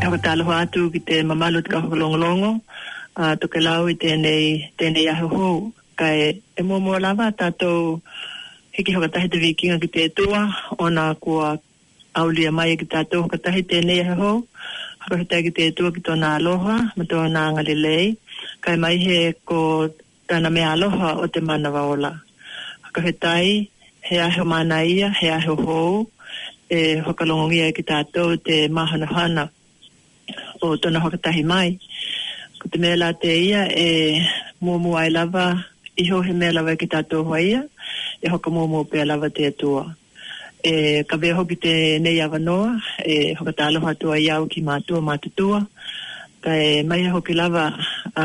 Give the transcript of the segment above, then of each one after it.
Tawhata aloha atu ki te mamalu te whakalongolongo a Tokelau i tēnei, tēnei ahu hou. Kai e muamua lava tātou hiki whakatahi te Wīkinga ki te toa, ona kua aulia mai e ki tātou whakatahi tēnei ahu hou, whakawhetai ki te toa ki tōna aloha me tōna ngalelei. Kai maihe ko Tana mea aloha o te manawaola. Whakawhetai, he aho māna ia, he aho hou, e whakalongongia ki tātou te māhanahana o tona whakatahi mai. Ko te mea la te ia e momo ai lava iho he mea lava ki tātou waia, e whakamomo pea lava te Atua. E kawea hoki tēnei awa noa, e whakatāloha atu ai au ki mātou matutua, kai maiha hoki lava a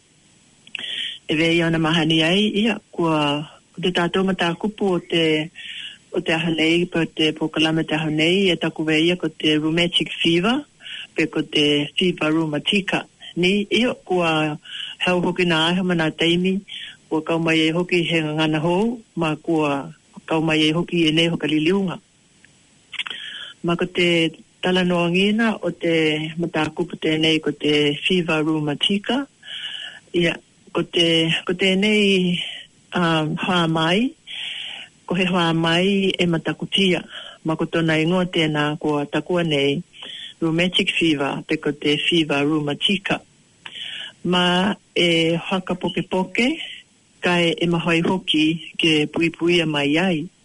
E wēia ana mahani ai ia, kua, ko te tātou matā kupu o te, o te aha nei, o te pokalame te aha nei, e taku wēia ko te rheumatic fever, me ko te fever rheumatica, ni, io, kua hau hoki nā Ahe ma nā Teimi, kua kau mai ai hoki he ngangana hou, ma kua kau mai ai hoki ēnei hoka liliunga. Ma ko te tala noa ngena o te mata kupu tenei ko te Fever Rheumatica. Ia, ko te, ko tenei hoa mai, ko he hoa mai e matakutia, ma ko tona ingoa tena kua takua nei Rheumatic Fever, pe ko te Fever Rheumatica. Ma e whakapokepoke, kai e mawhai hoki ke puipuia mai ai.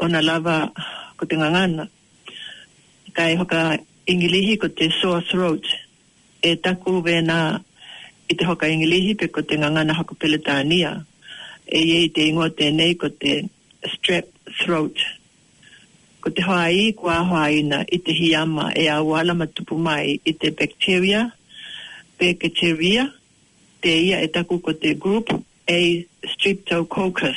Ona lawa ko te ngangana. Kai whakaingilihi ko te sore throat. E taku wena i te whakaingilihi pe ko te ngangana haku Peletania. E ia i te ingoa tenei ko te strep throat. Ko te hoa-i kua hoaina i te hiama e auala ma tupu mai i te bacteria Becketeria, te ia e taku ko te group A Streptococcus.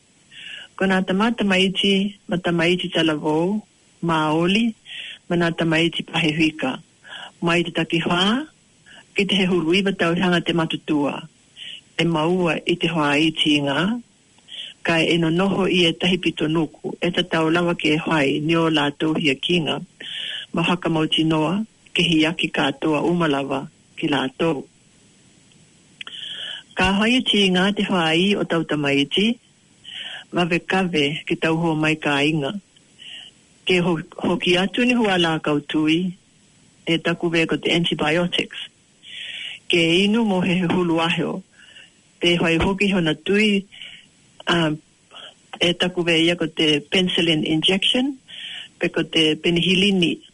Ko nā te mātamaiti ma Tamaiti Talavou, Māoli, me nā tamaiti Pahe Huika, mai i te takiwhā, ki te he huru iwa tau he anga te matutua, e maua i te hoa iti i ngā, ka e ino noho i ētahi pito nuku, e tatau lawa kē whai nio lātou hia kīnga, ma Whakamauti noa, kehi ake katoa uma rawa ki ratou. Ka whaiti i nga te whāi o tau tamaiti, mawe kawe ki tau ho mai ka inga. Ke hoki atu ni hua lakau tui, e taku we ko te antibiotics. Ke inu mo he hulu aheo, te whai hoki hona tui, um, e taku we ia ko te penicillin injection, pe ko te penihilini.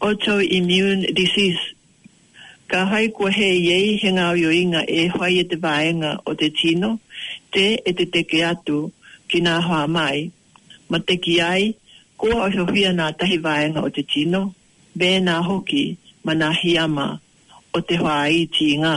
autoimmune disease, ka hai kua he iei he ngaioinga e whai e te waenga o te tino te e te teke atu ki nā hoa mai, mate ki ai, kōauhauhia nā tahi waenga o te tino, bēnā hoki ma nā hiama o te whāiti ngā.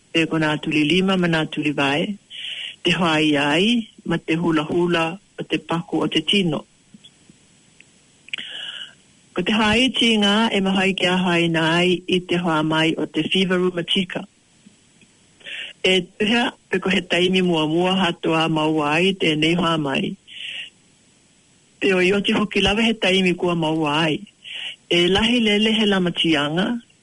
me ko nā turi lima me nā turi wae, te whāia ai ma te hulahula o te pako o te tino. Ko te whāitiinga e mahai ki a Haina ai i te whā mai o te Fever Ruma Tika. E tuhea pe ko he taimi muamua hatoa maua ai tēnei whā mai. Peo i oti hoki lawa he taimi kua maua ai. E lahi lele he lamatianga,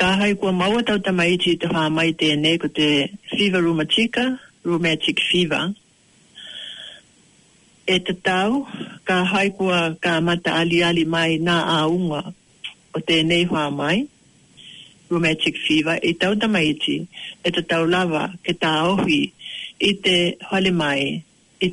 Ka hai kua maua tau tamaiti i te whā mai tēnei ko te Fever Rheumatica, Rheumatic Fever. E te tau, ka hai kua ka mataaliali mai nā āunga o tēnei whā mai, Rheumatic Fever, i tau tamaiti e te tau lawa ke tāohi i te whale mai i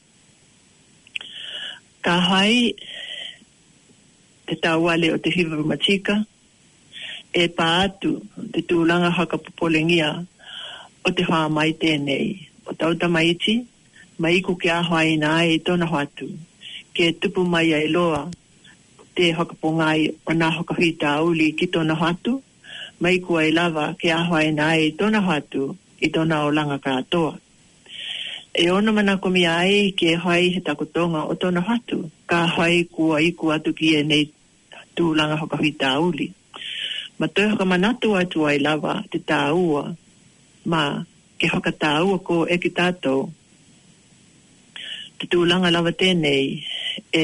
Ka hai te tāwale o te whiwhi rūmatika e pā atu te tūranga whakapopolengia o te whā mai tēnei o tau tamaiti mai i ko kia hoaina ai i tōna whatu kia tupu mai ai loa te whakapongai o nā whakawhītā uri ki tōna whatu mai kua i lava kia hoaina ai i tōna whatu i tōna oranga katoa. E ono manakomi a e i ke whai he takotonga o tona whatu, ka whai kua iku atu ki enei tulanga whakawhi tauli. Ma to whakamanatu atu ai lawa te taua ma ke whakataua ko e ki tatou te tulanga lawa tenei e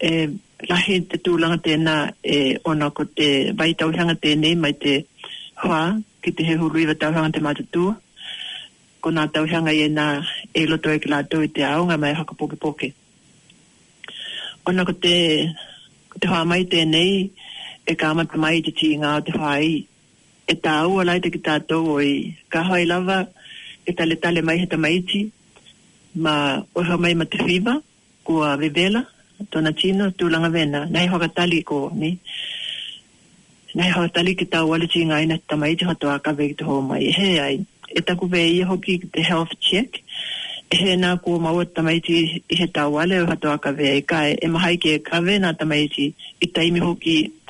E rahi te tūranga tēnā e ono ko te wai tauhanga tēnei mai te wha ki te he huruiwa tauhanga te matatū. Ko nā tauhanga ienā e roto ai ki rātou i te aonga mai whakapokepoke. Ono ko te wha mai tēnei e kāmata mai i te tīngā o te whāii. E tāua raita ki tātou oi, ka haoi rawa e taletale mai he tamaiti ma oha mai ma te whiwa, ko a Vevela, tona tino tūranga wena, nahe whakatali ko, ni, nahe whakatali ki tāu wale tīngaina te tamaiti katoa ka wei ki te hōmai. E hē ai, e taku wē ia hoki ki te health check, e hē nā kua maua te tamaiti i he tāu wale au katoa ka wē, e kai, e mahai kē, ka wē nā tamaiti, i taimi hoki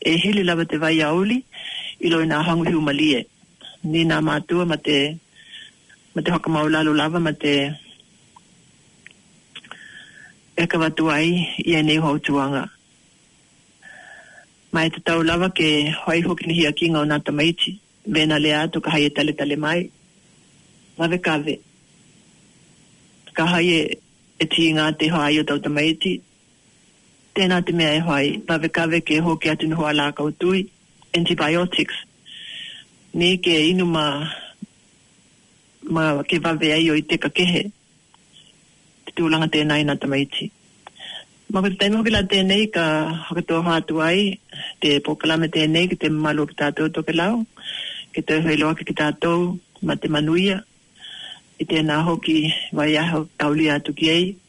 E hele lava te wai a Oli i lo i nā hanguhi o Malie. Nī nā mātua ma te ma te whakamau lalo lava ma te e kawa atu ai i ēnei hou tuanga. Mai te tau lava ke whaiho ki nehi a Kinga o nā tamaiti, mēna lea atu ka hai e taletale mai. Lawe kawe. Ka hai e e tī ngā te whāi o tau tamaiti. Tēnā te mea e whai, pavekavek e hoki atu noho al akau tui, antibiotics, me ke inuma ma ke wawe ai oi teka kehe. Te tūlanga tēnā i nā tamaiti. Ma ko te taimi hoki la tēnei ka whakatō whātua ai te pokalame tēnei ki te mamalu ki tātou tokelau, ki te whai loa ki tātou ma te manuia, i tēnā hoki wai aho taulia atu ki ei.